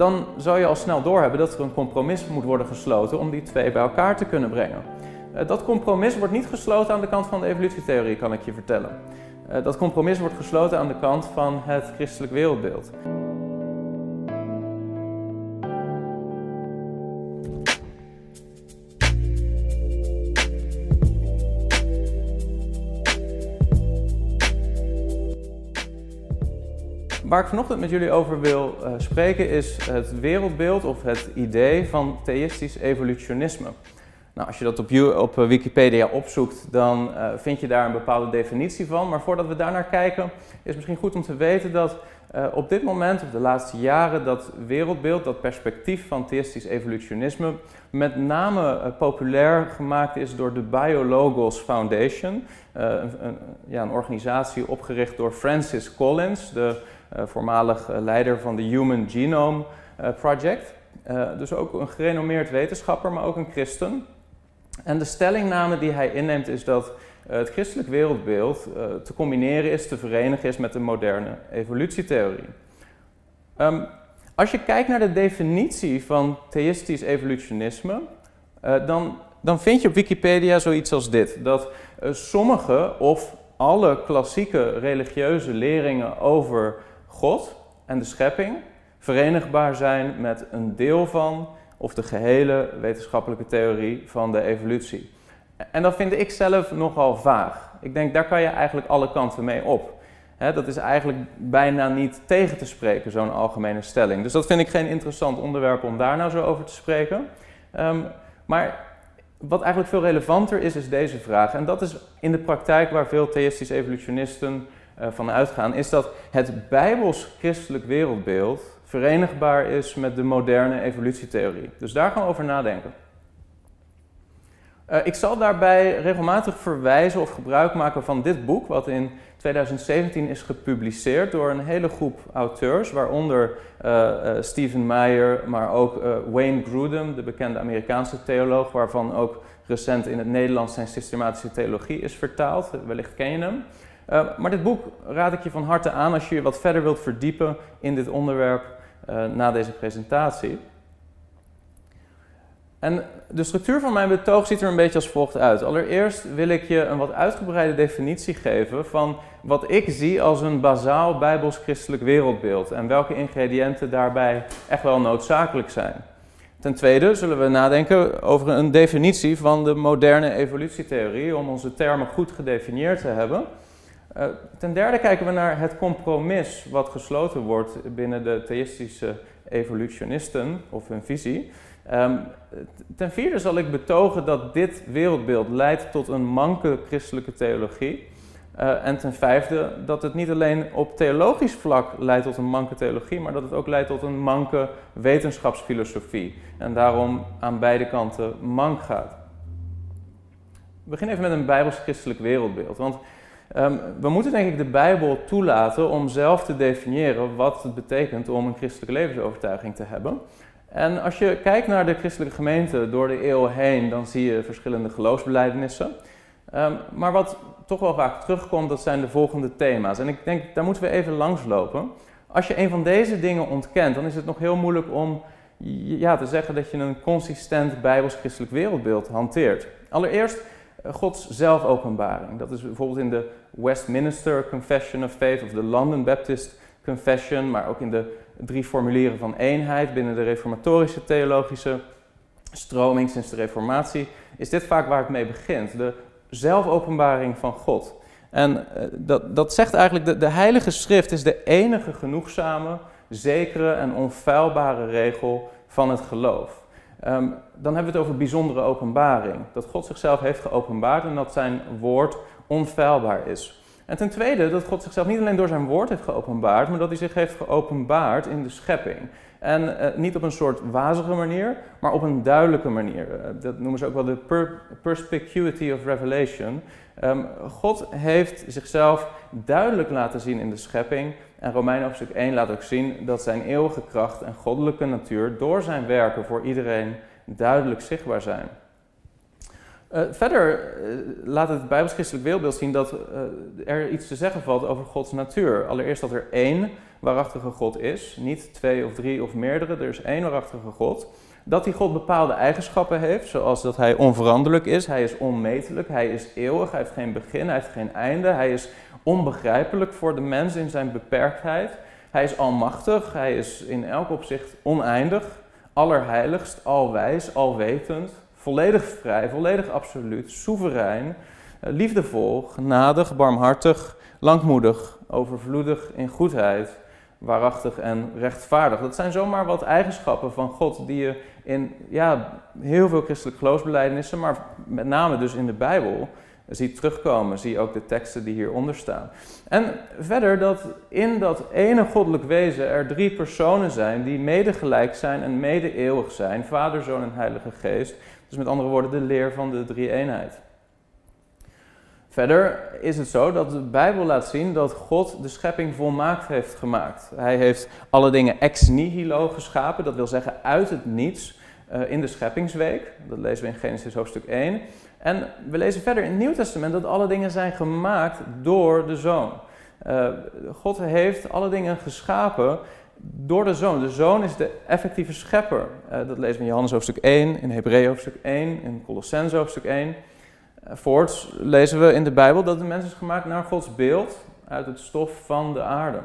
dan zou je al snel doorhebben dat er een compromis moet worden gesloten om die twee bij elkaar te kunnen brengen. Eh, dat compromis wordt niet gesloten aan de kant van de evolutietheorie, kan ik je vertellen. Eh, dat compromis wordt gesloten aan de kant van het christelijk wereldbeeld. Waar ik vanochtend met jullie over wil uh, spreken is het wereldbeeld of het idee van theïstisch evolutionisme. Nou, als je dat op, op eh, Wikipedia opzoekt, dan uh, vind je daar een bepaalde definitie van. Maar voordat we daar naar kijken, is het misschien goed om te weten dat op dit moment, of de laatste jaren, dat wereldbeeld, dat perspectief van theïstisch evolutionisme, met name populair gemaakt is door de Biologos Foundation. Een, een, ja, een organisatie opgericht door Francis Collins, de eh, voormalig eh, leider van de Human Genome eh, Project. dus ook een gerenommeerd wetenschapper, maar ook een christen. En de stellingname die hij inneemt is dat het christelijk wereldbeeld te combineren is, te verenigen is met de moderne evolutietheorie. Um, als je kijkt naar de definitie van theïstisch evolutionisme, dan, dan vind je op Wikipedia zoiets als dit: dat sommige of alle klassieke religieuze leringen over God en de schepping verenigbaar zijn met een deel van of de gehele wetenschappelijke theorie van de evolutie. En dat vind ik zelf nogal vaag. Ik denk, daar kan je eigenlijk alle kanten mee op. dat is eigenlijk bijna niet tegen te spreken, zo'n algemene stelling. Dus dat vind ik geen interessant onderwerp om daar nou zo over te spreken. Ehm, maar wat eigenlijk veel relevanter is, is deze vraag. En dat is in de praktijk waar veel theïstische evolutionisten van uitgaan, is dat het bijbels-christelijk wereldbeeld verenigbaar is met de moderne evolutietheorie. Dus daar gaan we over nadenken. Uh, ik zal daarbij regelmatig verwijzen of gebruik maken van dit boek, wat in 2017 is gepubliceerd door een hele groep auteurs, waaronder uh, Stephen Meyer, maar ook Wayne Grudem, de bekende Amerikaanse theoloog, waarvan ook recent in het Nederlands zijn systematische theologie is vertaald. Wellicht ken je hem. Uh, maar dit boek raad ik je van harte aan als je je wat verder wilt verdiepen in dit onderwerp uh, na deze presentatie. En de structuur van mijn betoog ziet er een beetje als volgt uit. Allereerst wil ik je een wat uitgebreide definitie geven van wat ik zie als een bazaal bijbels-christelijk wereldbeeld en welke ingrediënten daarbij echt wel noodzakelijk zijn. Ten tweede zullen we nadenken over een definitie van de moderne evolutietheorie om onze termen goed gedefinieerd te hebben. Uh, ten derde kijken we naar het compromis wat gesloten wordt binnen de theïstische evolutionisten of hun visie. Um, ten vierde zal ik betogen dat dit wereldbeeld leidt tot een manke christelijke theologie. Uh, en ten vijfde dat het niet alleen op theologisch vlak leidt tot een manke theologie, maar dat het ook leidt tot een manke wetenschapsfilosofie. En daarom aan beide kanten mank gaat. We beginnen even met een bijbels-christelijk wereldbeeld. Want Um, we moeten denk ik de Bijbel toelaten om zelf te definiëren wat het betekent om een christelijke levensovertuiging te hebben. En als je kijkt naar de christelijke gemeente door de eeuwen heen, dan zie je verschillende geloofsbelijdenissen. Um, maar wat toch wel vaak terugkomt, dat zijn de volgende thema's. En ik denk, daar moeten we even langslopen. Als je een van deze dingen ontkent, dan is het nog heel moeilijk om ja, te zeggen dat je een consistent bijbels-christelijk wereldbeeld hanteert. Allereerst Gods zelfopenbaring. Dat is bijvoorbeeld in de Westminster Confession of Faith of de London Baptist Confession, maar ook in de drie formulieren van eenheid binnen de reformatorische theologische stroming sinds de Reformatie, is dit vaak waar het mee begint. De zelfopenbaring van God. En eh, dat, dat zegt eigenlijk, de, de Heilige Schrift is de enige genoegzame, zekere en onfeilbare regel van het geloof. Um, dan hebben we het over bijzondere openbaring. Dat God zichzelf heeft geopenbaard en dat zijn woord onfeilbaar is. En ten tweede dat God zichzelf niet alleen door zijn woord heeft geopenbaard, maar dat hij zich heeft geopenbaard in de schepping. En uh, niet op een soort wazige manier, maar op een duidelijke manier. Uh, dat noemen ze ook wel de per perspicuity of revelation. Um, God heeft zichzelf duidelijk laten zien in de schepping. En Romeinen hoofdstuk 1 laat ook zien dat zijn eeuwige kracht en goddelijke natuur door zijn werken voor iedereen duidelijk zichtbaar zijn. Uh, verder uh, laat het bijbelschristelijk wereldbeeld zien dat uh, er iets te zeggen valt over Gods natuur. Allereerst dat er één waarachtige God is, niet twee of drie of meerdere, er is één waarachtige God. Dat die God bepaalde eigenschappen heeft, zoals dat hij onveranderlijk is, hij is onmetelijk, hij is eeuwig, hij heeft geen begin, hij heeft geen einde, hij is onbegrijpelijk voor de mens in zijn beperktheid. Hij is almachtig, hij is in elk opzicht oneindig, allerheiligst, alwijs, alwetend, volledig vrij, volledig absoluut, soeverein, eh, liefdevol, genadig, barmhartig, langmoedig, overvloedig in goedheid, waarachtig en rechtvaardig. Dat zijn zomaar wat eigenschappen van God die je in ja, heel veel christelijke geloofsbelijdenissen, maar met name dus in de Bijbel, ziet terugkomen. Zie ook de teksten die hieronder staan. En verder dat in dat ene goddelijk wezen er drie personen zijn die mede gelijk zijn en mede eeuwig zijn. Vader, Zoon en Heilige Geest. Dus met andere woorden de leer van de drie-eenheid. Verder is het zo dat de Bijbel laat zien dat God de schepping volmaakt heeft gemaakt. Hij heeft alle dingen ex nihilo geschapen, dat wil zeggen uit het niets uh, in de scheppingsweek. Dat lezen we in Genesis hoofdstuk 1. En we lezen verder in het Nieuw Testament dat alle dingen zijn gemaakt door de Zoon. Uh, God heeft alle dingen geschapen door de Zoon. De Zoon is de effectieve schepper. Uh, dat lezen we in Johannes hoofdstuk 1, in Hebreeën hoofdstuk 1, in Colossense hoofdstuk 1. Voorts lezen we in de Bijbel dat de mens is gemaakt naar Gods beeld uit het stof van de aarde.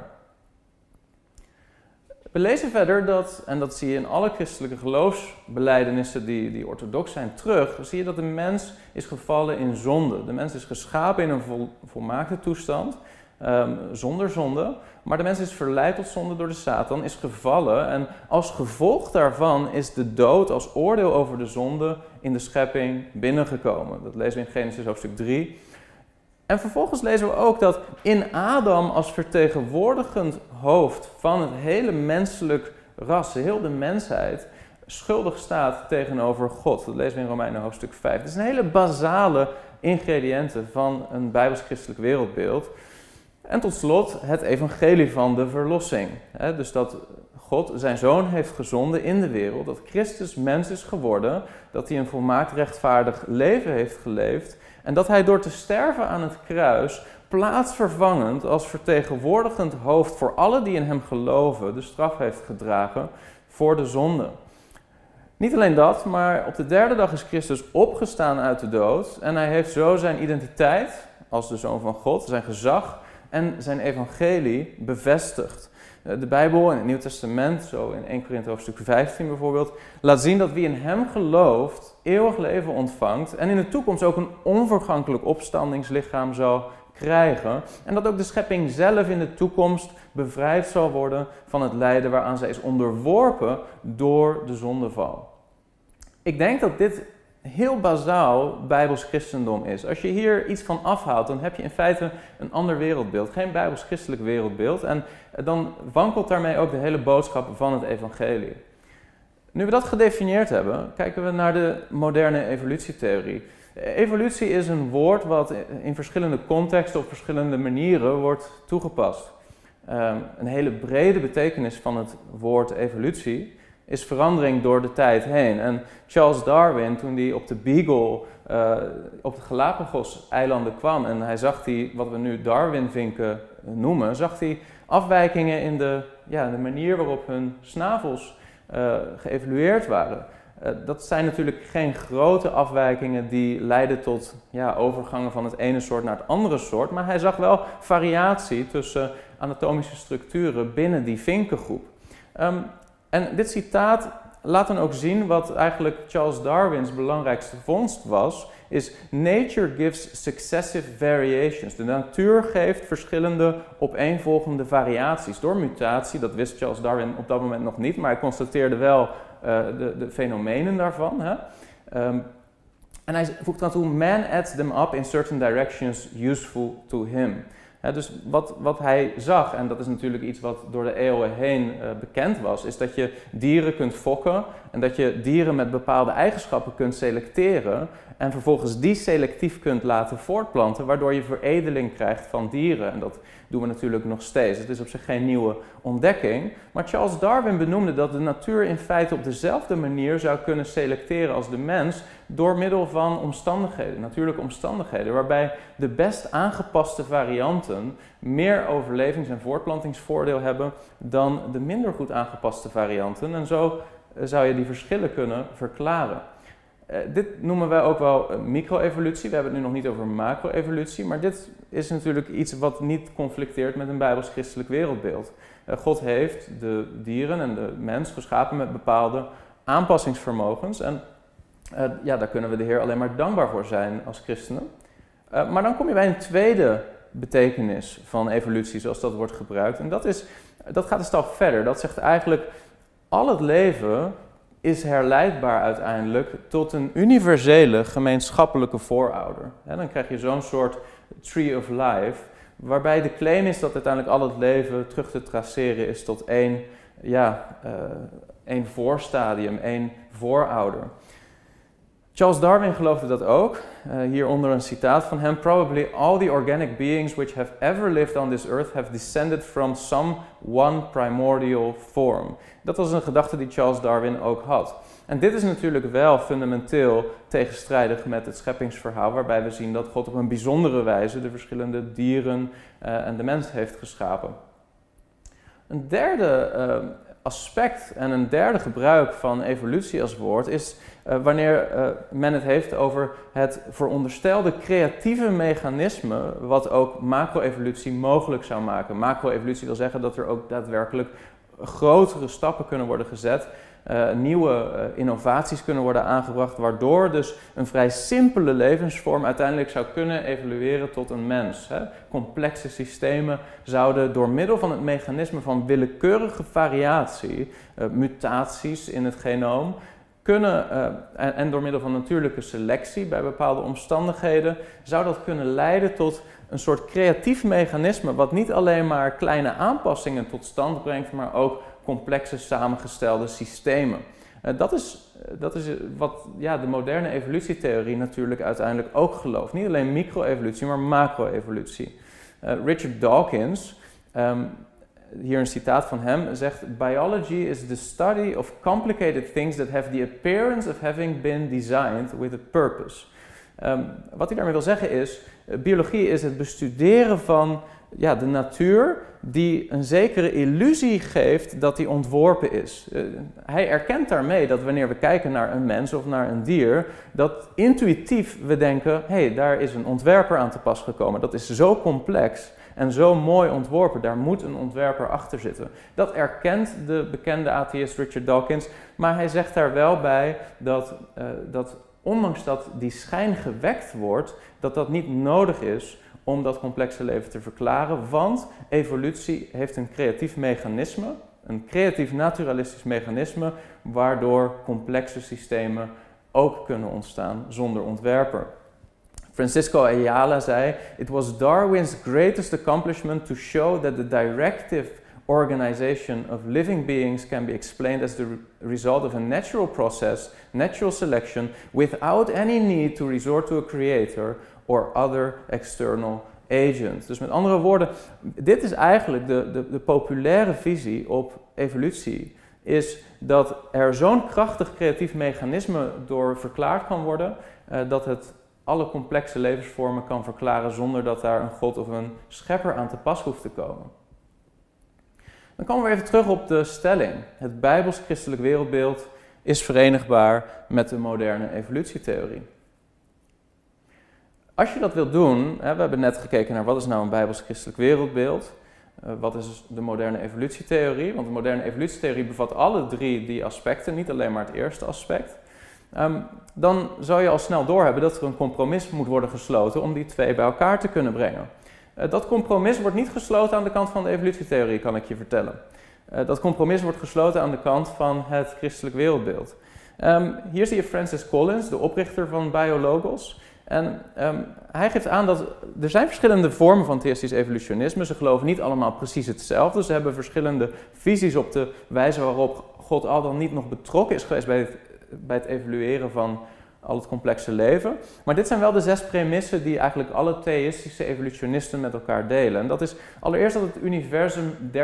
We lezen verder dat, en dat zie je in alle christelijke geloofsbelijdenissen die, die orthodox zijn terug, zie je dat de mens is gevallen in zonde. De mens is geschapen in een vol, volmaakte toestand, um, zonder zonde, maar de mens is verleid tot zonde door de Satan, is gevallen en als gevolg daarvan is de dood als oordeel over de zonde in de schepping binnengekomen. Dat lezen we in Genesis hoofdstuk 3. En vervolgens lezen we ook dat in Adam als vertegenwoordigend hoofd van het hele menselijk ras, heel de mensheid, schuldig staat tegenover God. Dat lezen we in Romeinen hoofdstuk 5. Het is een hele basale ingrediënten van een bijbels-christelijk wereldbeeld. En tot slot het evangelie van de verlossing. Dus dat God zijn zoon heeft gezonden in de wereld, dat Christus mens is geworden, dat hij een volmaakt rechtvaardig leven heeft geleefd en dat hij door te sterven aan het kruis plaatsvervangend als vertegenwoordigend hoofd voor alle die in hem geloven de straf heeft gedragen voor de zonde. Niet alleen dat, maar op de derde dag is Christus opgestaan uit de dood en hij heeft zo zijn identiteit als de zoon van God, zijn gezag en zijn evangelie bevestigd. Eh, de Bijbel in het Nieuw Testament, zo in 1 Korinthe hoofdstuk 15 bijvoorbeeld, laat zien dat wie in hem gelooft eeuwig leven ontvangt en in de toekomst ook een onvergankelijk opstandingslichaam zal krijgen. En dat ook de schepping zelf in de toekomst bevrijd zal worden van het lijden waaraan zij is onderworpen door de zondeval. Ik denk dat dit heel bazaal bijbels christendom is. Als je hier iets van afhaalt, dan heb je in feite een ander wereldbeeld. Geen bijbels christelijk wereldbeeld. En dan wankelt daarmee ook de hele boodschap van het evangelie. Nu we dat gedefinieerd hebben, kijken we naar de moderne evolutietheorie. Evolutie is een woord wat in verschillende contexten op verschillende manieren wordt toegepast. Um, een hele brede betekenis van het woord evolutie is verandering door de tijd heen. En Charles Darwin, toen hij op de Beagle uh, op de Galapagos-eilanden kwam en hij zag die, wat we nu Darwinvinken noemen, zag hij afwijkingen in de, ja, de manier waarop hun snavels uh, geëvalueerd waren. Dat zijn natuurlijk geen grote afwijkingen die leiden tot ja, overgangen van het ene soort naar het andere soort, maar hij zag wel variatie tussen anatomische structuren binnen die vinkengroep. Um, en dit citaat laat dan ook zien wat eigenlijk Charles Darwin's belangrijkste vondst was, is nature gives successive variations. De natuur geeft verschillende opeenvolgende variaties door mutatie. Dat wist Charles Darwin op dat moment nog niet, maar hij constateerde wel uh, de, de, fenomenen daarvan. Hè? Um, en hij voegt aan toe, man adds them up in certain directions useful to him dus wat, wat hij zag, en dat is natuurlijk iets wat door de eeuwen heen uh, bekend was, is dat je dieren kunt fokken En dat je dieren met bepaalde eigenschappen kunt selecteren en vervolgens die selectief kunt laten voortplanten, waardoor je veredeling krijgt van dieren. En dat doen we natuurlijk nog steeds. Het is op zich geen nieuwe ontdekking. Maar Charles Darwin benoemde dat de natuur in feite op dezelfde manier zou kunnen selecteren als de mens door middel van omstandigheden, natuurlijke omstandigheden, waarbij de best aangepaste varianten meer overlevings- en voortplantingsvoordeel hebben dan de minder goed aangepaste varianten. En zo zou je die verschillen kunnen verklaren. Uh, dit noemen wij ook wel micro-evolutie. We hebben het nu nog niet over macro-evolutie, maar dit is natuurlijk iets wat niet conflicteert met een bijbels-christelijk wereldbeeld. Uh, God heeft de dieren en de mens geschapen met bepaalde aanpassingsvermogens. En uh, ja, daar kunnen we de Heer alleen maar dankbaar voor zijn als christenen. maar dan kom je bij een tweede betekenis van evolutie, zoals dat wordt gebruikt. En dat, is, dat gaat een stap verder. Dat zegt eigenlijk, al het leven is herleidbaar uiteindelijk tot een universele gemeenschappelijke voorouder. dan krijg je zo'n soort tree of life, waarbij de claim is dat uiteindelijk al het leven terug te traceren is tot één, ja, uh, één voorstadium, één voorouder. Charles Darwin geloofde dat ook. Uh, hieronder een citaat van hem. Probably all the organic beings which have ever lived on this earth have descended from some one primordial form. Dat was een gedachte die Charles Darwin ook had. En dit is natuurlijk wel fundamenteel tegenstrijdig met het scheppingsverhaal, waarbij we zien dat God op een bijzondere wijze de verschillende dieren uh, en de mens heeft geschapen. Een derde uh, aspect en een derde gebruik van evolutie als woord is uh, wanneer uh, men het heeft over het veronderstelde creatieve mechanisme wat ook macro-evolutie mogelijk zou maken. Macro-evolutie wil zeggen dat er ook daadwerkelijk grotere stappen kunnen worden gezet, uh, nieuwe innovaties kunnen worden aangebracht, waardoor dus een vrij simpele levensvorm uiteindelijk zou kunnen evolueren tot een mens. Hè. Complexe systemen zouden door middel van het mechanisme van willekeurige variatie, mutaties in het genoom, kunnen, en, en, door middel van natuurlijke selectie bij bepaalde omstandigheden, zou dat kunnen leiden tot een soort creatief mechanisme, wat niet alleen maar kleine aanpassingen tot stand brengt, maar ook complexe samengestelde systemen. Uh, dat, is, dat is wat ja, de moderne evolutietheorie natuurlijk uiteindelijk ook gelooft. Niet alleen micro-evolutie, maar macro-evolutie. Richard Dawkins, um, hier een citaat van hem, zegt: Biology is the study of complicated things that have the appearance of having been designed with a purpose. Um, wat hij daarmee wil zeggen is: eh, biologie is het bestuderen van ja, de natuur die een zekere illusie geeft dat die ontworpen is. Uh, hij erkent daarmee dat wanneer we kijken naar een mens of naar een dier, dat intuïtief we denken: hé, hey, daar is een ontwerper aan te pas gekomen. Dat is zo complex en zo mooi ontworpen. Daar moet een ontwerper achter zitten. Dat erkent de bekende atheïst Richard Dawkins, maar hij zegt daar wel bij dat, uh, dat ondanks dat die schijn gewekt wordt, dat dat niet nodig is om dat complexe leven te verklaren, want evolutie heeft een creatief mechanisme, een creatief naturalistisch mechanisme, waardoor complexe systemen ook kunnen ontstaan zonder ontwerper. Francisco Ayala zei: It was Darwin's greatest accomplishment to show that the directive organization of living beings can be explained as the result of a natural process, natural selection, without any need to resort to a creator or other external agent. Dus met andere woorden, dit is eigenlijk de, de, de populaire visie op evolutie. Is dat er zo'n krachtig creatief mechanisme door verklaard kan worden, uh, dat het alle complexe levensvormen kan verklaren zonder dat daar een God of een schepper aan te pas hoeft te komen. Dan komen we even terug op de stelling. Het bijbels-christelijk wereldbeeld is verenigbaar met de moderne evolutietheorie. Als je dat wilt doen, we hebben net gekeken naar wat is nou een bijbels-christelijk wereldbeeld. Uh, wat is de moderne evolutietheorie? Want de moderne evolutietheorie bevat alle drie die aspecten, niet alleen maar het eerste aspect. Um, dan zou je al snel doorhebben dat er een compromis moet worden gesloten om die twee bij elkaar te kunnen brengen. Uh, dat compromis wordt niet gesloten aan de kant van de evolutietheorie, kan ik je vertellen. Uh, dat compromis wordt gesloten aan de kant van het christelijk wereldbeeld. Um, hier zie je Francis Collins, de oprichter van Biologos. En um, hij geeft aan dat er zijn verschillende vormen van theïstisch evolutionisme. Ze geloven niet allemaal precies hetzelfde. Ze hebben verschillende visies op de wijze waarop God al dan niet nog betrokken is geweest bij het, bij het evalueren van al het complexe leven. Maar dit zijn wel de zes premissen die eigenlijk alle theïstische evolutionisten met elkaar delen. En dat is allereerst dat het universum 13,8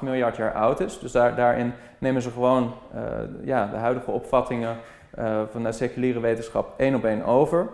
miljard jaar oud is. Dus daar, daarin nemen ze gewoon uh, ja, de huidige opvattingen uh, van de seculiere wetenschap één op één over.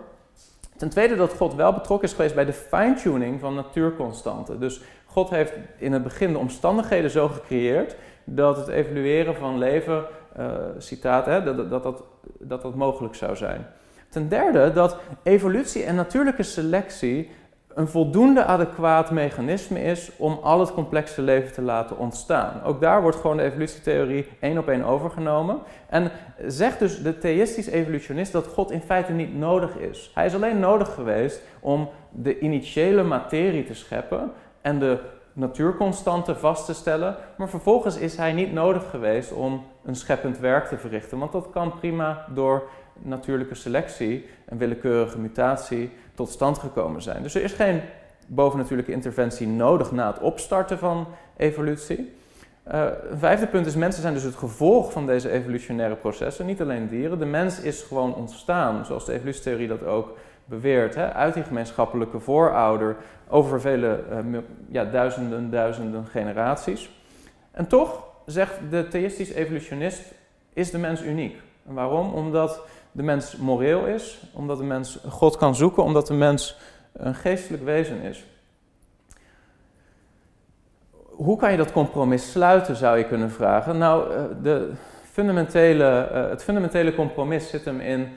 Ten tweede dat God wel betrokken is geweest bij de fine-tuning van natuurconstanten. Dus God heeft in het begin de omstandigheden zo gecreëerd dat het evolueren van leven, uh, citaat, hè, dat, dat, dat, dat dat mogelijk zou zijn. Ten derde dat evolutie en natuurlijke selectie een voldoende adequaat mechanisme is om al het complexe leven te laten ontstaan. Ook daar wordt gewoon de evolutietheorie één op één overgenomen. En zegt dus de theïstisch evolutionist dat God in feite niet nodig is. Hij is alleen nodig geweest om de initiële materie te scheppen en de natuurconstanten vast te stellen, maar vervolgens is hij niet nodig geweest om een scheppend werk te verrichten, want dat kan prima door natuurlijke selectie en willekeurige mutatie tot stand gekomen zijn. Dus er is geen bovennatuurlijke interventie nodig na het opstarten van evolutie. Uh, een vijfde punt is, mensen zijn dus het gevolg van deze evolutionaire processen, niet alleen dieren. De mens is gewoon ontstaan, zoals de evolutietheorie dat ook beweert, hè, uit die gemeenschappelijke voorouder over vele uh, ja, duizenden, duizenden generaties. En toch, zegt de theïstisch evolutionist, is de mens uniek. En waarom? Omdat de mens moreel is, omdat de mens God kan zoeken, omdat de mens een geestelijk wezen is. Hoe kan je dat compromis sluiten, zou je kunnen vragen? Nou, eh, de fundamentele, eh, het fundamentele compromis zit hem in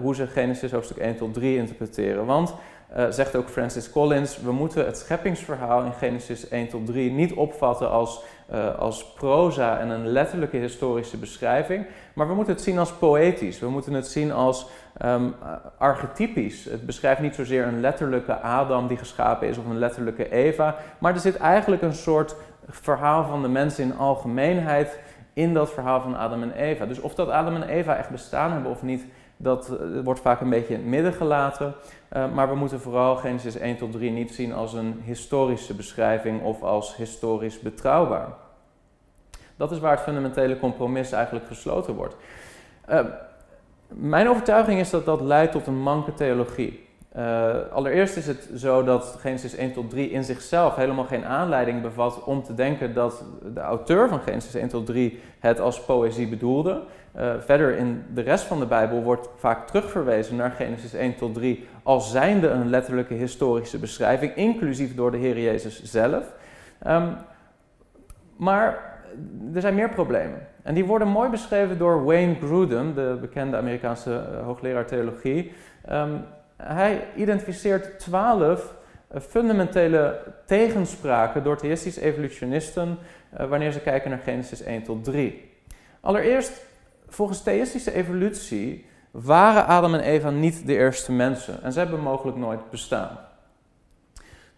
hoe ze Genesis hoofdstuk 1 tot 3 interpreteren. Want, uh, zegt ook Francis Collins, we moeten het scheppingsverhaal in Genesis 1 tot 3 niet opvatten als, uh, als proza en een letterlijke historische beschrijving, maar we moeten het zien als poëtisch. We moeten het zien als um, archetypisch. Het beschrijft niet zozeer een letterlijke Adam die geschapen is of een letterlijke Eva, maar er zit eigenlijk een soort verhaal van de mens in algemeenheid in dat verhaal van Adam en Eva. Dus of dat Adam en Eva echt bestaan hebben of niet, dat eh, wordt vaak een beetje in het midden gelaten. Uh, maar we moeten vooral Genesis 1 tot 3 niet zien als een historische beschrijving of als historisch betrouwbaar. Dat is waar het fundamentele compromis eigenlijk gesloten wordt. Uh, mijn overtuiging is dat dat leidt tot een manke theologie. Uh, allereerst is het zo dat Genesis 1 tot 3 in zichzelf helemaal geen aanleiding bevat om te denken dat de auteur van Genesis 1 tot 3 het als poëzie bedoelde. Uh, verder in de rest van de Bijbel wordt vaak terugverwezen naar Genesis 1 tot 3 als zijnde een letterlijke historische beschrijving, inclusief door de Heer Jezus zelf. Um, maar er zijn meer problemen. En die worden mooi beschreven door Wayne Grudem, de bekende Amerikaanse uh, hoogleraar theologie. Um, hij identificeert twaalf uh, fundamentele tegenspraken door theïstische evolutionisten uh, wanneer ze kijken naar Genesis 1 tot 3. Allereerst volgens theïstische evolutie waren Adam en Eva niet de eerste mensen en ze hebben mogelijk nooit bestaan.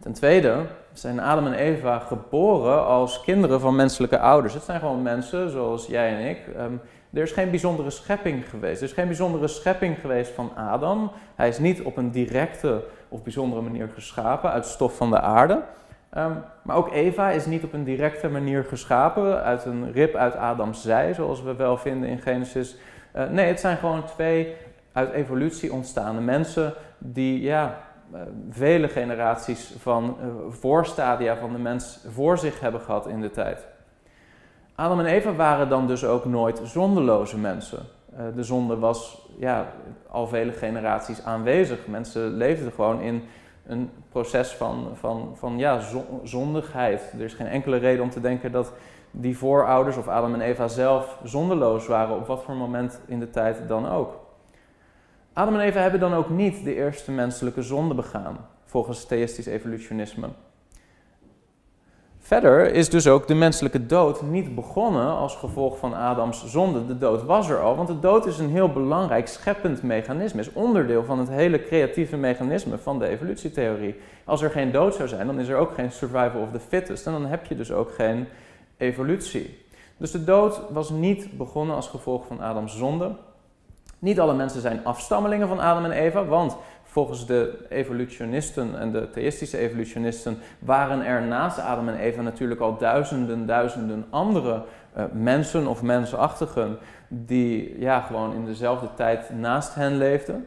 Ten tweede zijn Adam en Eva geboren als kinderen van menselijke ouders. Het zijn gewoon mensen zoals jij en ik. Um, er is geen bijzondere schepping geweest. Er is geen bijzondere schepping geweest van Adam. Hij is niet op een directe of bijzondere manier geschapen uit stof van de aarde. Um, maar ook Eva is niet op een directe manier geschapen uit een rib uit Adams zij, zoals we wel vinden in Genesis. Uh, nee, het zijn gewoon twee uit evolutie ontstaande mensen die ja, vele generaties van uh, voorstadia van de mens voor zich hebben gehad in de tijd. Adam en Eva waren dan dus ook nooit zondeloze mensen. de zonde was ja, al vele generaties aanwezig. Mensen leefden gewoon in een proces van, van, van ja, zondigheid. Er is geen enkele reden om te denken dat die voorouders of Adam en Eva zelf zondeloos waren, op wat voor moment in de tijd dan ook. Adam en Eva hebben dan ook niet de eerste menselijke zonde begaan, volgens theïstisch evolutionisme. Verder is dus ook de menselijke dood niet begonnen als gevolg van Adams zonde. De dood was er al, want de dood is een heel belangrijk scheppend mechanisme, is onderdeel van het hele creatieve mechanisme van de evolutietheorie. Als er geen dood zou zijn, dan is er ook geen survival of the fittest en dan heb je dus ook geen evolutie. Dus de dood was niet begonnen als gevolg van Adams zonde. Niet alle mensen zijn afstammelingen van Adam en Eva, want volgens de evolutionisten en de theïstische evolutionisten waren er naast Adam en Eva natuurlijk al duizenden, duizenden andere uh, mensen of mensachtigen die ja, gewoon in dezelfde tijd naast hen leefden.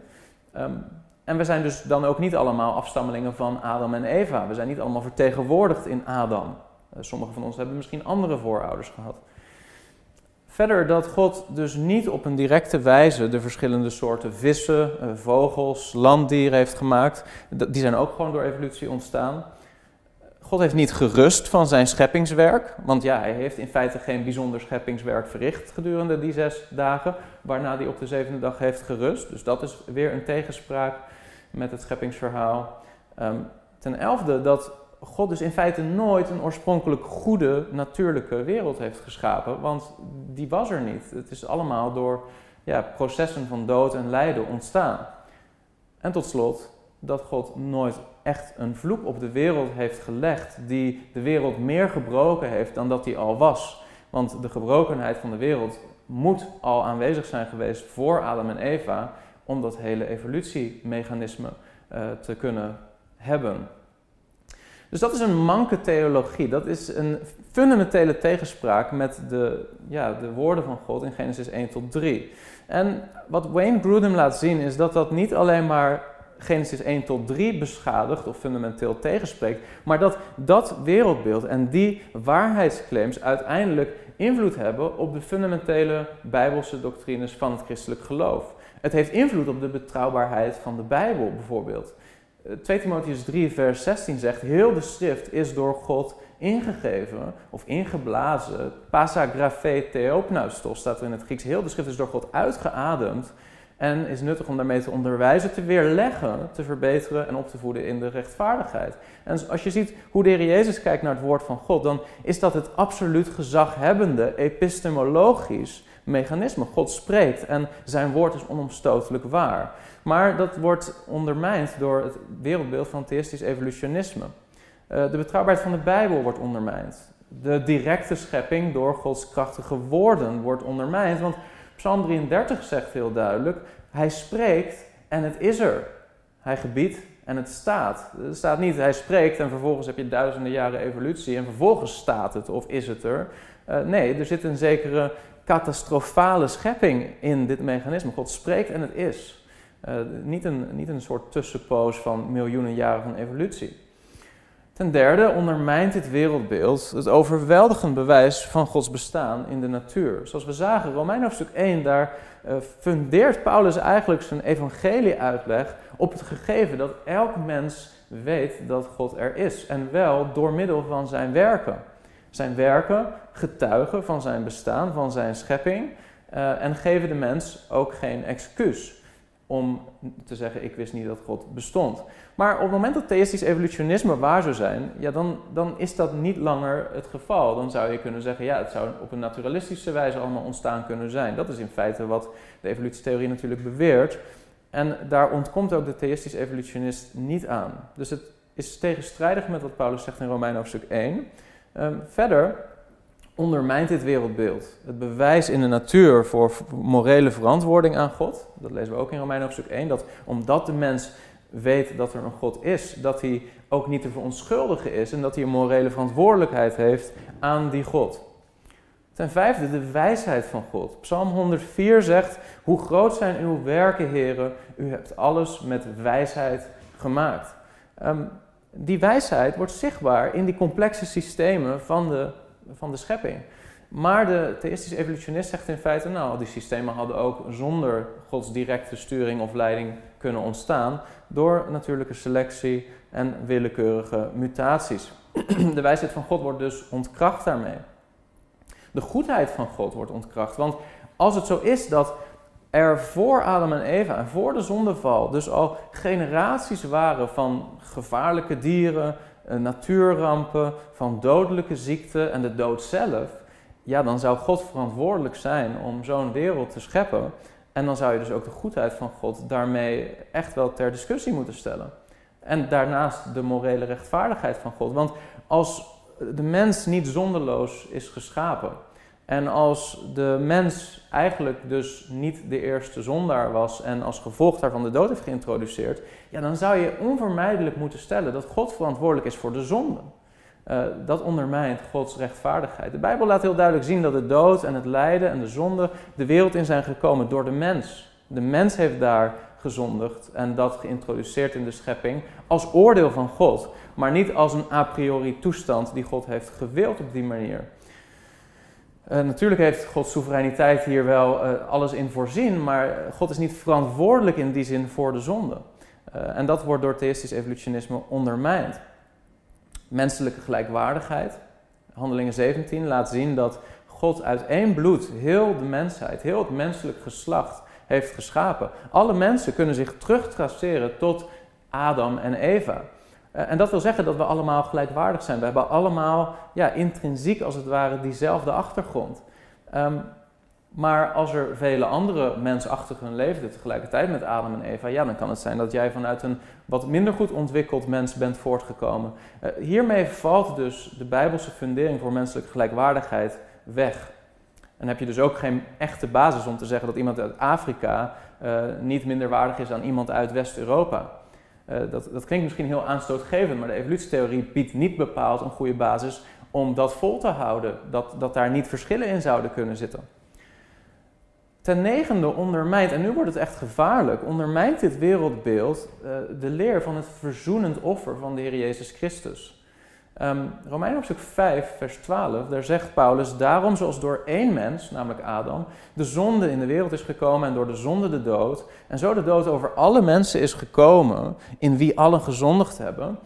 Um, en we zijn dus dan ook niet allemaal afstammelingen van Adam en Eva. We zijn niet allemaal vertegenwoordigd in Adam. Uh, Sommigen van ons hebben misschien andere voorouders gehad. Verder dat God dus niet op een directe wijze de verschillende soorten vissen, eh, vogels, landdieren heeft gemaakt. Die zijn ook gewoon door evolutie ontstaan. God heeft niet gerust van zijn scheppingswerk, want ja, hij heeft in feite geen bijzonder scheppingswerk verricht gedurende die zes dagen, waarna hij op de zevende dag heeft gerust. Dus dat is weer een tegenspraak met het scheppingsverhaal. Ehm, ten elfde dat God dus in feite nooit een oorspronkelijk goede natuurlijke wereld heeft geschapen, want die was er niet. Het is allemaal door ja, processen van dood en lijden ontstaan. En tot slot dat God nooit echt een vloek op de wereld heeft gelegd die de wereld meer gebroken heeft dan dat die al was. Want de gebrokenheid van de wereld moet al aanwezig zijn geweest voor Adam en Eva om dat hele evolutiemechanisme uh, te kunnen hebben. Dus dat is een manke theologie. Dat is een fundamentele tegenspraak met de, ja, de woorden van God in Genesis 1 tot 3. En wat Wayne Grudem laat zien is dat dat niet alleen maar Genesis 1 tot 3 beschadigt of fundamenteel tegenspreekt, maar dat dat wereldbeeld en die waarheidsclaims uiteindelijk invloed hebben op de fundamentele bijbelse doctrines van het christelijk geloof. Het heeft invloed op de betrouwbaarheid van de Bijbel bijvoorbeeld. 2 eh, Timotheus 3, vers 16 zegt: Heel de schrift is door God ingegeven of ingeblazen. Pasagraphe theopneustos staat er in het Grieks. Heel de schrift is door God uitgeademd en is nuttig om daarmee te onderwijzen, te weerleggen, te verbeteren en op te voeden in de rechtvaardigheid. En als je ziet hoe de Heer Jezus kijkt naar het woord van God, dan is dat het absoluut gezaghebbende, epistemologisch mechanisme. God spreekt en zijn woord is onomstotelijk waar. Maar dat wordt ondermijnd door het wereldbeeld van theïstisch evolutionisme. Uh, de betrouwbaarheid van de Bijbel wordt ondermijnd. De directe schepping door Gods krachtige woorden wordt ondermijnd. Want Psalm 33 zegt heel duidelijk: Hij spreekt en het is er. Hij gebiedt en het staat. Er staat niet, hij spreekt en vervolgens heb je duizenden jaren evolutie en vervolgens staat het of is het er. Uh, nee, er zit een zekere catastrofale schepping in dit mechanisme. God spreekt en het is. Uh, niet, een, niet een soort tussenpoos van miljoenen jaren van evolutie. Ten derde ondermijnt dit wereldbeeld het overweldigend bewijs van Gods bestaan in de natuur. Zoals we zagen, Romein hoofdstuk 1, daar uh, fundeert Paulus eigenlijk zijn evangelie-uitleg op het gegeven dat elk mens weet dat God er is. En wel door middel van zijn werken. Zijn werken getuigen van zijn bestaan, van zijn schepping. Uh, en geven de mens ook geen excuus om te zeggen: Ik wist niet dat God bestond. Maar op het moment dat theïstisch evolutionisme waar zou zijn, ja, dan, dan is dat niet langer het geval. Dan zou je kunnen zeggen: Ja, het zou op een naturalistische wijze allemaal ontstaan kunnen zijn. Dat is in feite wat de evolutietheorie natuurlijk beweert. En daar ontkomt ook de theïstisch evolutionist niet aan. Dus het is tegenstrijdig met wat Paulus zegt in Romein hoofdstuk 1. Ehm, verder ondermijnt dit wereldbeeld. Het bewijs in de natuur voor morele verantwoording aan God. Dat lezen we ook in Romein hoofdstuk 1. Dat omdat de mens weet dat er een God is, dat hij ook niet te verontschuldigen is en dat hij een morele verantwoordelijkheid heeft aan die God. Ten vijfde, de wijsheid van God. Psalm 104 zegt: Hoe groot zijn uw werken, heren? U hebt alles met wijsheid gemaakt. Um, die wijsheid wordt zichtbaar in die complexe systemen van de van de schepping. Maar de theïstische evolutionist zegt in feite, nou, die systemen hadden ook zonder Gods directe sturing of leiding kunnen ontstaan door natuurlijke selectie en willekeurige mutaties. De wijsheid van God wordt dus ontkracht daarmee. De goedheid van God wordt ontkracht, want als het zo is dat er voor Adam en Eva en voor de zondeval dus al generaties waren van gevaarlijke dieren, eh, natuurrampen, van dodelijke ziekten en de dood zelf, ja, dan zou God verantwoordelijk zijn om zo'n wereld te scheppen. En dan zou je dus ook de goedheid van God daarmee echt wel ter discussie moeten stellen. En daarnaast de morele rechtvaardigheid van God. Want als de mens niet zonderloos is geschapen, En als de mens eigenlijk dus niet de eerste zondaar was en als gevolg daarvan de dood heeft geïntroduceerd, ja, dan zou je onvermijdelijk moeten stellen dat God verantwoordelijk is voor de zonde. Uh, dat ondermijnt Gods rechtvaardigheid. De Bijbel laat heel duidelijk zien dat de dood en het lijden en de zonde de wereld in zijn gekomen door de mens. De mens heeft daar gezondigd en dat geïntroduceerd in de schepping als oordeel van God, maar niet als een a priori toestand die God heeft gewild op die manier. Uh, natuurlijk heeft Gods soevereiniteit hier wel uh, alles in voorzien, maar God is niet verantwoordelijk in die zin voor de zonde. Uh, en dat wordt door theïstisch evolutionisme ondermijnd. Menselijke gelijkwaardigheid. Handelingen 17 laat zien dat God uit één bloed heel de mensheid, heel het menselijk geslacht heeft geschapen. Alle mensen kunnen zich terugtraceren tot Adam en Eva. Eh, en dat wil zeggen dat we allemaal gelijkwaardig zijn. We hebben allemaal ja, intrinsiek als het ware diezelfde achtergrond. Um, maar als er vele andere mensachtigen leefden tegelijkertijd met Adam en Eva, ja, dan kan het zijn dat jij vanuit een wat minder goed ontwikkeld mens bent voortgekomen. Uh, hiermee valt dus de Bijbelse fundering voor menselijke gelijkwaardigheid weg. En heb je dus ook geen echte basis om te zeggen dat iemand uit Afrika uh, niet minder waardig is dan iemand uit West-Europa. Uh, dat, dat klinkt misschien heel aanstootgevend, maar de evolutietheorie biedt niet bepaald een goede basis om dat vol te houden, dat, dat daar niet verschillen in zouden kunnen zitten. Ten negende ondermijnt, en nu wordt het echt gevaarlijk, ondermijnt dit wereldbeeld uh, de leer van het verzoenend offer van de Heer Jezus Christus. Um, Romein hoofdstuk 5, vers 12, daar zegt Paulus, daarom zoals door één mens, namelijk Adam, de zonde in de wereld is gekomen en door de zonde de dood, en zo de dood over alle mensen is gekomen, in wie allen gezondigd hebben.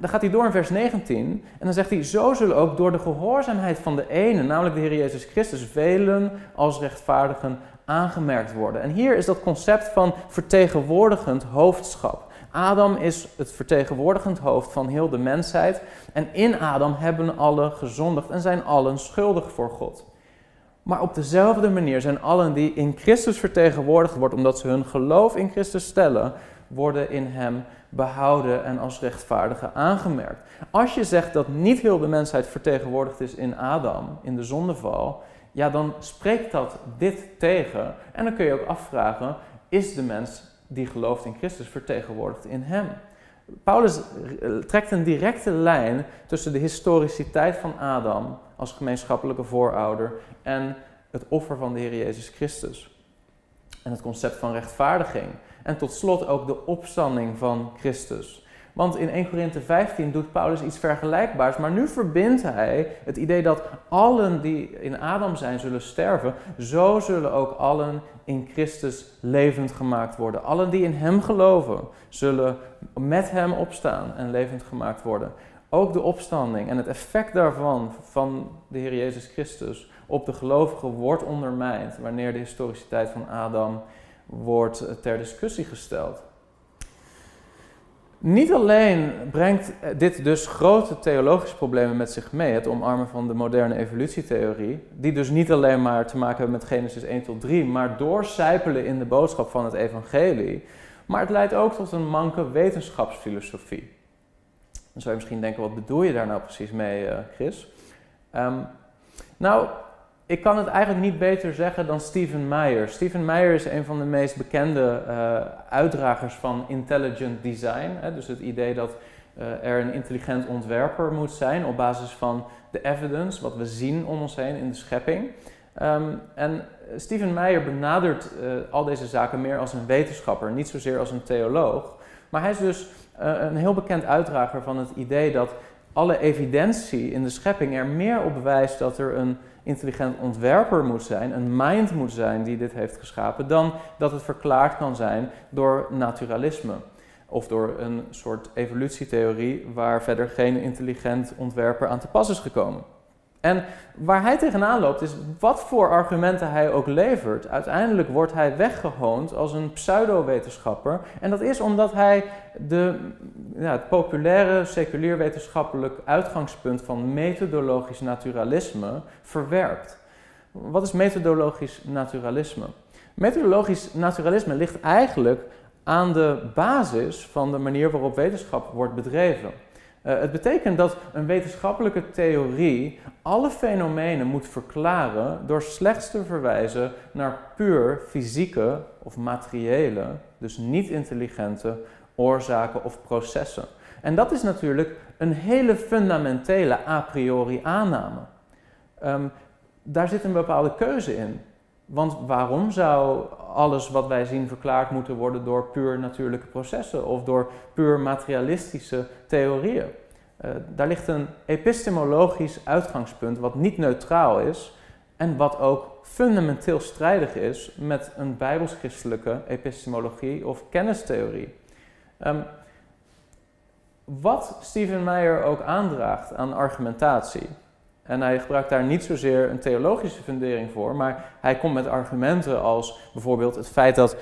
Dan gaat hij door in vers 19 en dan zegt hij, zo zullen ook door de gehoorzaamheid van de ene, namelijk de Heer Jezus Christus, velen als rechtvaardigen aangemerkt worden. En hier is dat concept van vertegenwoordigend hoofdschap. Adam is het vertegenwoordigend hoofd van heel de mensheid. En in Adam hebben alle gezondigd en zijn allen schuldig voor God. Maar op dezelfde manier zijn allen die in Christus vertegenwoordigd worden, omdat ze hun geloof in Christus stellen, worden in Hem behouden en als rechtvaardigen aangemerkt. Als je zegt dat niet heel de mensheid vertegenwoordigd is in Adam, in de zondeval, ja, dan spreekt dat dit tegen. En dan kun je ook afvragen, is de mens die gelooft in Christus vertegenwoordigd in hem? Paulus trekt een directe lijn tussen de historiciteit van Adam als gemeenschappelijke voorouder en het offer van de Heer Jezus Christus. En het concept van rechtvaardiging. En tot slot ook de opstanding van Christus. Want in 1 Korinthe 15 doet Paulus iets vergelijkbaars, maar nu verbindt hij het idee dat allen die in Adam zijn zullen sterven, zo zullen ook allen in Christus levend gemaakt worden. Allen die in Hem geloven, zullen met Hem opstaan en levend gemaakt worden. Ook de opstanding en het effect daarvan, van de Heer Jezus Christus, op de gelovigen wordt ondermijnd wanneer de historiciteit van Adam wordt ter discussie gesteld. Niet alleen brengt dit dus grote theologische problemen met zich mee, het omarmen van de moderne evolutietheorie, die dus niet alleen maar te maken hebben met Genesis 1 tot 3, maar doorcijpelen in de boodschap van het evangelie, maar het leidt ook tot een manke wetenschapsfilosofie. Dan zou je misschien denken, wat bedoel je daar nou precies mee, uh, Chris? Um, nou, ik kan het eigenlijk niet beter zeggen dan Stephen Meyer. Stephen Meyer is een van de meest bekende uh, uitdragers van intelligent design. Hè, dus het idee dat uh, er een intelligent ontwerper moet zijn op basis van de evidence, wat we zien om ons heen in de schepping. Um, en Stephen Meyer benadert uh, al deze zaken meer als een wetenschapper, niet zozeer als een theoloog. Maar hij is dus een heel bekend uitdrager van het idee dat alle evidentie in de schepping er meer op wijst dat er een intelligent ontwerper moet zijn, een mind moet zijn die dit heeft geschapen, dan dat het verklaard kan zijn door naturalisme. Of door een soort evolutietheorie waar verder geen intelligent ontwerper aan te pas is gekomen. En waar hij tegenaan loopt is wat voor argumenten hij ook levert. Uiteindelijk wordt hij weggehoond als een pseudo-wetenschapper. En dat is omdat hij de, ja, het populaire seculier wetenschappelijk uitgangspunt van methodologisch naturalisme verwerpt. Wat is methodologisch naturalisme? Methodologisch naturalisme ligt eigenlijk aan de basis van de manier waarop wetenschap wordt bedreven. Uh, het betekent dat een wetenschappelijke theorie alle fenomenen moet verklaren door slechts te verwijzen naar puur fysieke of materiële, dus niet intelligente oorzaken of processen. En dat is natuurlijk een hele fundamentele a priori aanname. Um, daar zit een bepaalde keuze in. Want waarom zou alles wat wij zien verklaard moeten worden door puur natuurlijke processen of door puur materialistische theorieën? Uh, daar ligt een epistemologisch uitgangspunt wat niet neutraal is en wat ook fundamenteel strijdig is met een bijbelschristelijke epistemologie of kennistheorie. Um, wat Stephen Meyer ook aandraagt aan argumentatie, en hij gebruikt daar niet zozeer een theologische fundering voor, maar hij komt met argumenten als bijvoorbeeld het feit dat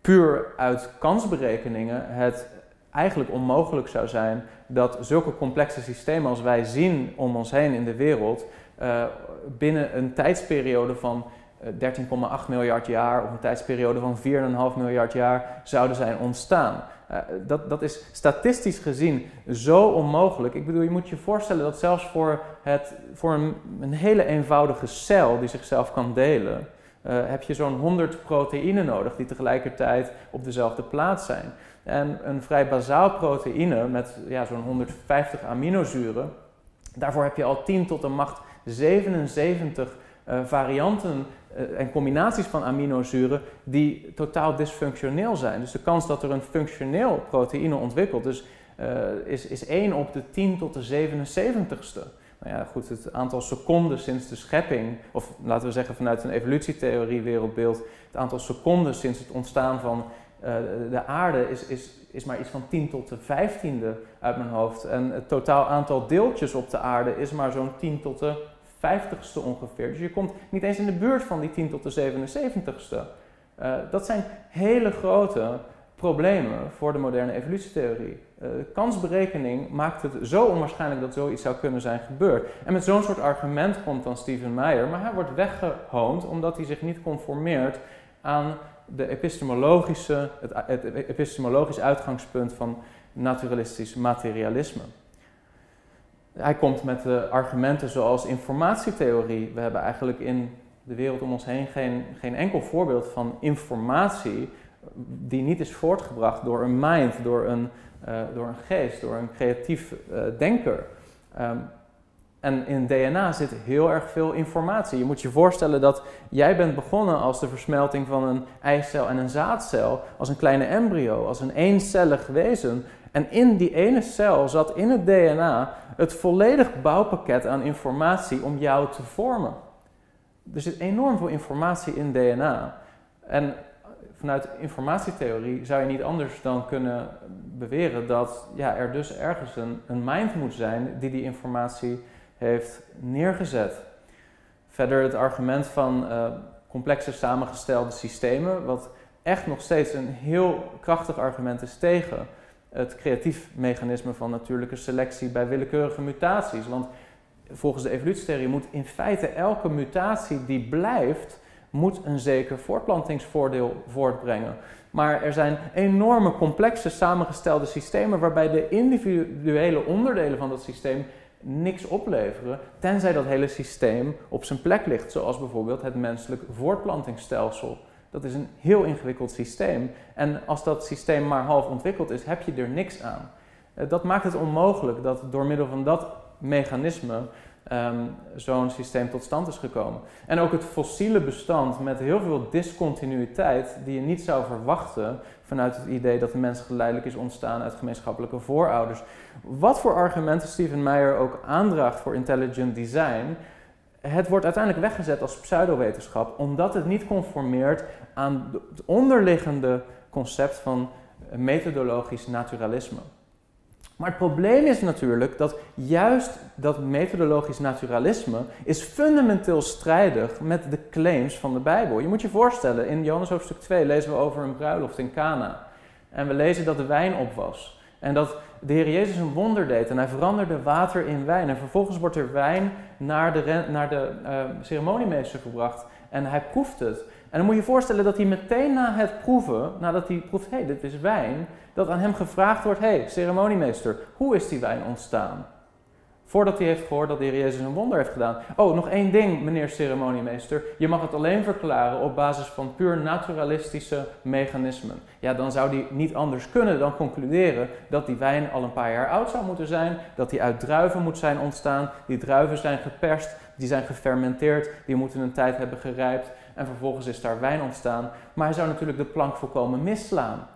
puur uit kansberekeningen het eigenlijk onmogelijk zou zijn dat zulke complexe systemen als wij zien om ons heen in de wereld uh, binnen een tijdsperiode van 13,8 eh, miljard jaar of een tijdsperiode van 4,5 miljard jaar zouden zijn ontstaan. Uh, dat, dat is statistisch gezien zo onmogelijk. Ik bedoel, je moet je voorstellen dat zelfs voor, het, voor een, een hele eenvoudige cel die zichzelf kan delen, uh, heb je zo'n 100 proteïnen nodig die tegelijkertijd op dezelfde plaats zijn. En een vrij bazaal proteïne met ja, zo'n 150 aminozuren, daarvoor heb je al 10 tot de macht 77 uh, varianten uh, en combinaties van aminozuren die totaal dysfunctioneel zijn. Dus de kans dat er een functioneel proteïne ontwikkelt dus, is, is 1 op de 10 tot de 77ste. Nou ja, goed, het aantal seconden sinds de schepping, of laten we zeggen vanuit een evolutietheorie wereldbeeld, het aantal seconden sinds het ontstaan van uh, de aarde is, is, is maar iets van 10 tot de 15e uit mijn hoofd. En het totaal aantal deeltjes op de aarde is maar zo'n 10 tot de 50ste ongeveer. Dus je komt niet eens in de buurt van die 10 tot de 77ste. Uh, dat zijn hele grote problemen voor de moderne evolutietheorie. Uh, kansberekening maakt het zo onwaarschijnlijk dat zoiets zou kunnen zijn gebeurd. En met zo'n soort argument komt dan Stephen Meyer, maar hij wordt weggehoond omdat hij zich niet conformeert aan de epistemologische, het epistemologisch uitgangspunt van naturalistisch materialisme. Hij komt met argumenten zoals informatietheorie. We hebben eigenlijk in de wereld om ons heen geen, geen enkel voorbeeld van informatie die niet is voortgebracht door een mind, door een, uh, door een geest, door een creatief uh, denker. Um, en in DNA zit heel erg veel informatie. Je moet je voorstellen dat jij bent begonnen als de versmelting van een eicel en een zaadcel, als een kleine embryo, als een eencellig wezen. En in die ene cel zat in het DNA het volledig bouwpakket aan informatie om jou te vormen. Er zit enorm veel informatie in DNA. En vanuit informatietheorie zou je niet anders dan kunnen beweren dat ja, er dus ergens een, een mind moet zijn die die informatie heeft neergezet. Verder het argument van uh, complexe samengestelde systemen, wat echt nog steeds een heel krachtig argument is tegen het creatief mechanisme van natuurlijke selectie bij willekeurige mutaties. Want volgens de evolutietheorie moet in feite elke mutatie die blijft, moet een zeker voortplantingsvoordeel voortbrengen. Maar er zijn enorme complexe samengestelde systemen waarbij de individuele onderdelen van dat systeem niks opleveren, tenzij dat hele systeem op zijn plek ligt, zoals bijvoorbeeld het menselijk voortplantingsstelsel. Dat is een heel ingewikkeld systeem. En als dat systeem maar half ontwikkeld is, heb je er niks aan. Eh, dat maakt het onmogelijk dat door middel van dat mechanisme um, zo'n systeem tot stand is gekomen. En ook het fossiele bestand met heel veel discontinuïteit die je niet zou verwachten vanuit het idee dat de mens geleidelijk is ontstaan uit gemeenschappelijke voorouders. Wat voor argumenten Stephen Meyer ook aandraagt voor intelligent design, het wordt uiteindelijk weggezet als pseudowetenschap omdat het niet conformeert aan het onderliggende concept van methodologisch naturalisme. Maar het probleem is natuurlijk dat juist dat methodologisch naturalisme is fundamenteel strijdig met de claims van de Bijbel. Je moet je voorstellen, in Johannes hoofdstuk 2 lezen we over een bruiloft in Cana. En we lezen dat de wijn op was. En dat de Heer Jezus een wonder deed en hij veranderde water in wijn. En vervolgens wordt er wijn naar de, naar de uh, ceremoniemeester gebracht en hij proeft het. En dan moet je je voorstellen dat hij meteen na het proeven, nadat hij proeft, hé, hey, dit is wijn, dat aan hem gevraagd wordt, hé, hey, ceremoniemeester, hoe is die wijn ontstaan? Voordat hij heeft gehoord dat de Heer Jezus een wonder heeft gedaan. Oh, nog één ding, meneer ceremoniemeester. Je mag het alleen verklaren op basis van puur naturalistische mechanismen. Ja, dan zou die niet anders kunnen dan concluderen dat die wijn al een paar jaar oud zou moeten zijn. Dat die uit druiven moet zijn ontstaan. Die druiven zijn geperst, die zijn gefermenteerd, die moeten een tijd hebben gerijpt. En vervolgens is daar wijn ontstaan. Maar hij zou natuurlijk de plank volkomen misslaan.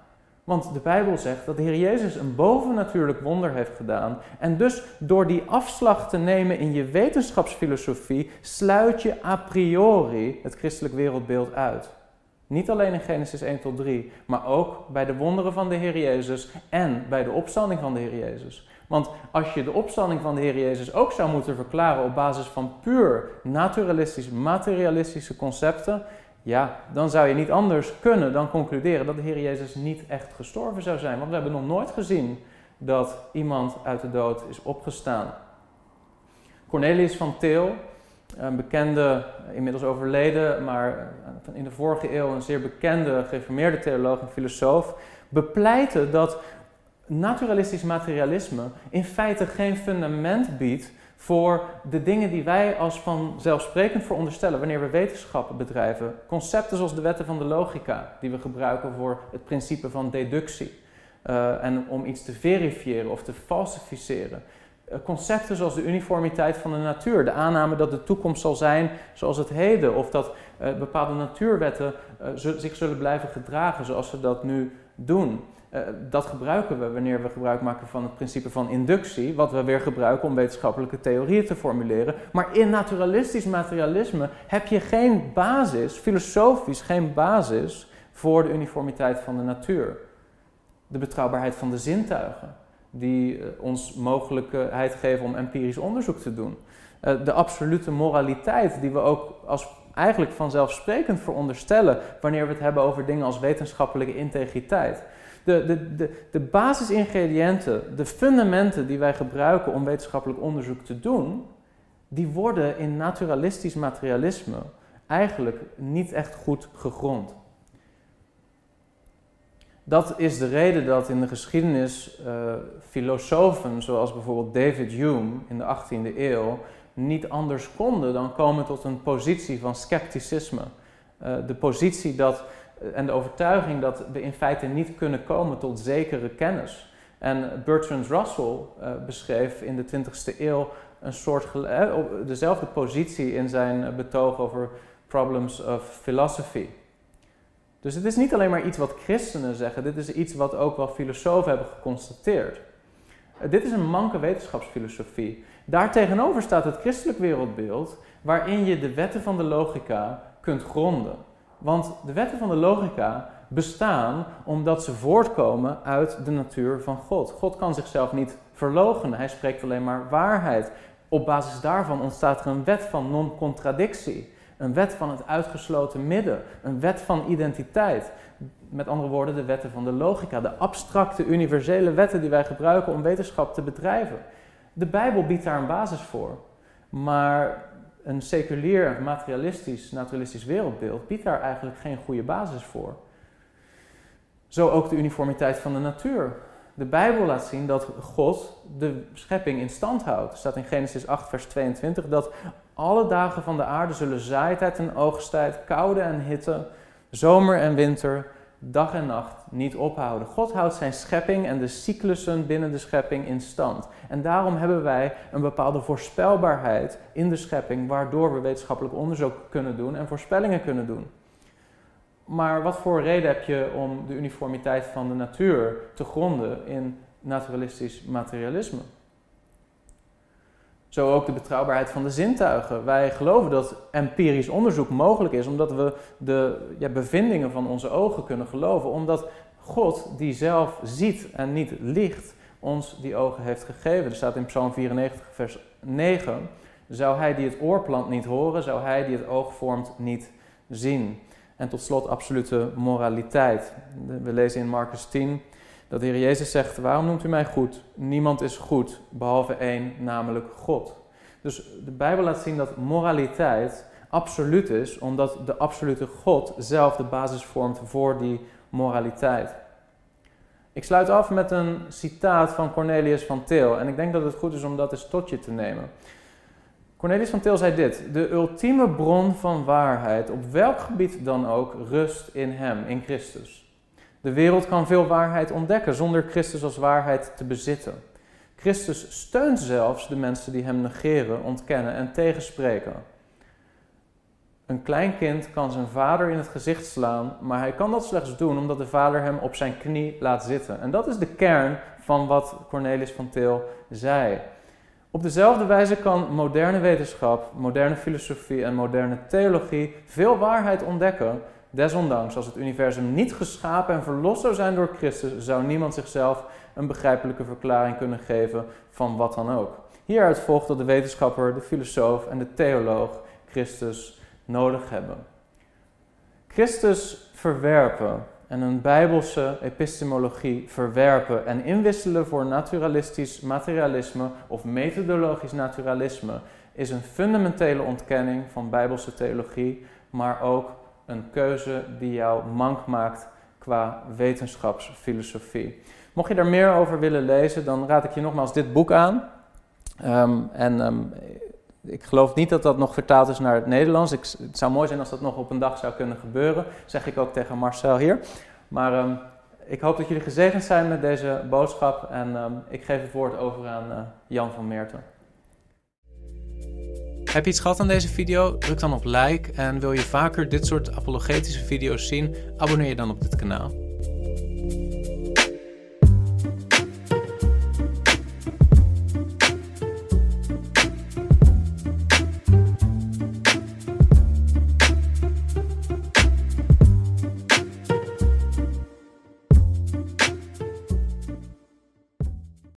Want de Bijbel zegt dat de Heer Jezus een bovennatuurlijk wonder heeft gedaan. En dus door die afslag te nemen in je wetenschapsfilosofie, sluit je a priori het christelijk wereldbeeld uit. Niet alleen in Genesis 1 tot 3, maar ook bij de wonderen van de Heer Jezus en bij de opstanding van de Heer Jezus. Want als je de opstanding van de Heer Jezus ook zou moeten verklaren op basis van puur naturalistisch, materialistische concepten, ja, dan zou je niet anders kunnen dan concluderen dat de Heer Jezus niet echt gestorven zou zijn. Want we hebben nog nooit gezien dat iemand uit de dood is opgestaan. Cornelius van Til, een bekende, inmiddels overleden, maar in de vorige eeuw een zeer bekende gereformeerde theoloog en filosoof, bepleitte dat naturalistisch materialisme in feite geen fundament biedt voor de dingen die wij als vanzelfsprekend veronderstellen wanneer we wetenschappen bedrijven. Concepten zoals de wetten van de logica, die we gebruiken voor het principe van deductie. Uh, en om iets te verifiëren of te falsificeren. Uh, concepten zoals de uniformiteit van de natuur, de aanname dat de toekomst zal zijn zoals het heden, of dat uh, bepaalde natuurwetten zich zullen blijven gedragen zoals ze dat nu doen. Uh, dat gebruiken we wanneer we gebruik maken van het principe van inductie, wat we weer gebruiken om wetenschappelijke theorieën te formuleren. Maar in naturalistisch materialisme heb je geen basis, filosofisch geen basis, voor de uniformiteit van de natuur. De betrouwbaarheid van de zintuigen, die uh, ons mogelijkheid geven om empirisch onderzoek te doen. Uh, de absolute moraliteit, die we ook als eigenlijk vanzelfsprekend veronderstellen wanneer we het hebben over dingen als wetenschappelijke integriteit. De, de, de, basisingrediënten, de fundamenten die wij gebruiken om wetenschappelijk onderzoek te doen, die worden in naturalistisch materialisme eigenlijk niet echt goed gegrond. Dat is de reden dat in de geschiedenis uh, filosofen zoals bijvoorbeeld David Hume in de 18e eeuw niet anders konden dan komen tot een positie van scepticisme. Uh, de positie dat en de overtuiging dat we in feite niet kunnen komen tot zekere kennis. En Bertrand Russell uh, beschreef in de 20e eeuw een soort uh, dezelfde positie in zijn betoog over problems of philosophy. Dus het is niet alleen maar iets wat christenen zeggen, dit is iets wat ook wel filosofen hebben geconstateerd. Dit is een manke wetenschapsfilosofie. Daartegenover staat het christelijk wereldbeeld waarin je de wetten van de logica kunt gronden. Want de wetten van de logica bestaan omdat ze voortkomen uit de natuur van God. God kan zichzelf niet verloochenen, hij spreekt alleen maar waarheid. Op basis daarvan ontstaat er een wet van non-contradictie. Een wet van het uitgesloten midden. Een wet van identiteit. Met andere woorden, de wetten van de logica. De abstracte, universele wetten die wij gebruiken om wetenschap te bedrijven. De Bijbel biedt daar een basis voor. Maar een seculier, materialistisch, naturalistisch wereldbeeld biedt daar eigenlijk geen goede basis voor. Zo ook de uniformiteit van de natuur. De Bijbel laat zien dat God de schepping in stand houdt. Er staat in Genesis 8, vers 22 dat alle dagen van de aarde zullen zaaitijd en oogsttijd, koude en hitte, zomer en winter, dag en nacht niet ophouden. God houdt zijn schepping en de cyclussen binnen de schepping in stand. En daarom hebben wij een bepaalde voorspelbaarheid in de schepping, waardoor we wetenschappelijk onderzoek kunnen doen en voorspellingen kunnen doen. Maar wat voor reden heb je om de uniformiteit van de natuur te gronden in naturalistisch materialisme? Zo ook de betrouwbaarheid van de zintuigen. Wij geloven dat empirisch onderzoek mogelijk is omdat we de ja, bevindingen van onze ogen kunnen geloven. Omdat God, die zelf ziet en niet liegt, ons die ogen heeft gegeven. Er staat in Psalm 94, vers 9. Zou hij die het oor plant niet horen, zou hij die het oog vormt niet zien. En tot slot absolute moraliteit. We lezen in Marcus 10 dat de Heer Jezus zegt, waarom noemt u mij goed? Niemand is goed, behalve één, namelijk God. Dus de Bijbel laat zien dat moraliteit absoluut is, omdat de absolute God zelf de basis vormt voor die moraliteit. Ik sluit af met een citaat van Cornelius van Til en ik denk dat het goed is om dat eens tot je te nemen. Cornelius van Til zei dit: De ultieme bron van waarheid, op welk gebied dan ook, rust in Hem, in Christus. De wereld kan veel waarheid ontdekken zonder Christus als waarheid te bezitten. Christus steunt zelfs de mensen die Hem negeren, ontkennen en tegenspreken. Een klein kind kan zijn vader in het gezicht slaan, maar hij kan dat slechts doen omdat de vader hem op zijn knie laat zitten. En dat is de kern van wat Cornelis van Til zei. Op dezelfde wijze kan moderne wetenschap, moderne filosofie en moderne theologie veel waarheid ontdekken. Desondanks, als het universum niet geschapen en verlost zou zijn door Christus, zou niemand zichzelf een begrijpelijke verklaring kunnen geven van wat dan ook. Hieruit volgt dat de wetenschapper, de filosoof en de theoloog Christus nodig hebben. Christus verwerpen en een bijbelse epistemologie verwerpen en inwisselen voor naturalistisch materialisme of methodologisch naturalisme is een fundamentele ontkenning van bijbelse theologie, maar ook een keuze die jou mank maakt qua wetenschapsfilosofie. Mocht je daar meer over willen lezen, dan raad ik je nogmaals dit boek aan. Ehm, en ehm, ik geloof niet dat dat nog vertaald is naar het Nederlands. Het zou mooi zijn als dat nog op een dag zou kunnen gebeuren, zeg ik ook tegen Marcel hier. Maar um, ik hoop dat jullie gezegend zijn met deze boodschap en ik geef het woord over aan uh, Jan van Meerten. Heb je iets gehad aan deze video? Druk dan op like en wil je vaker dit soort apologetische video's zien? Abonneer je dan op dit kanaal.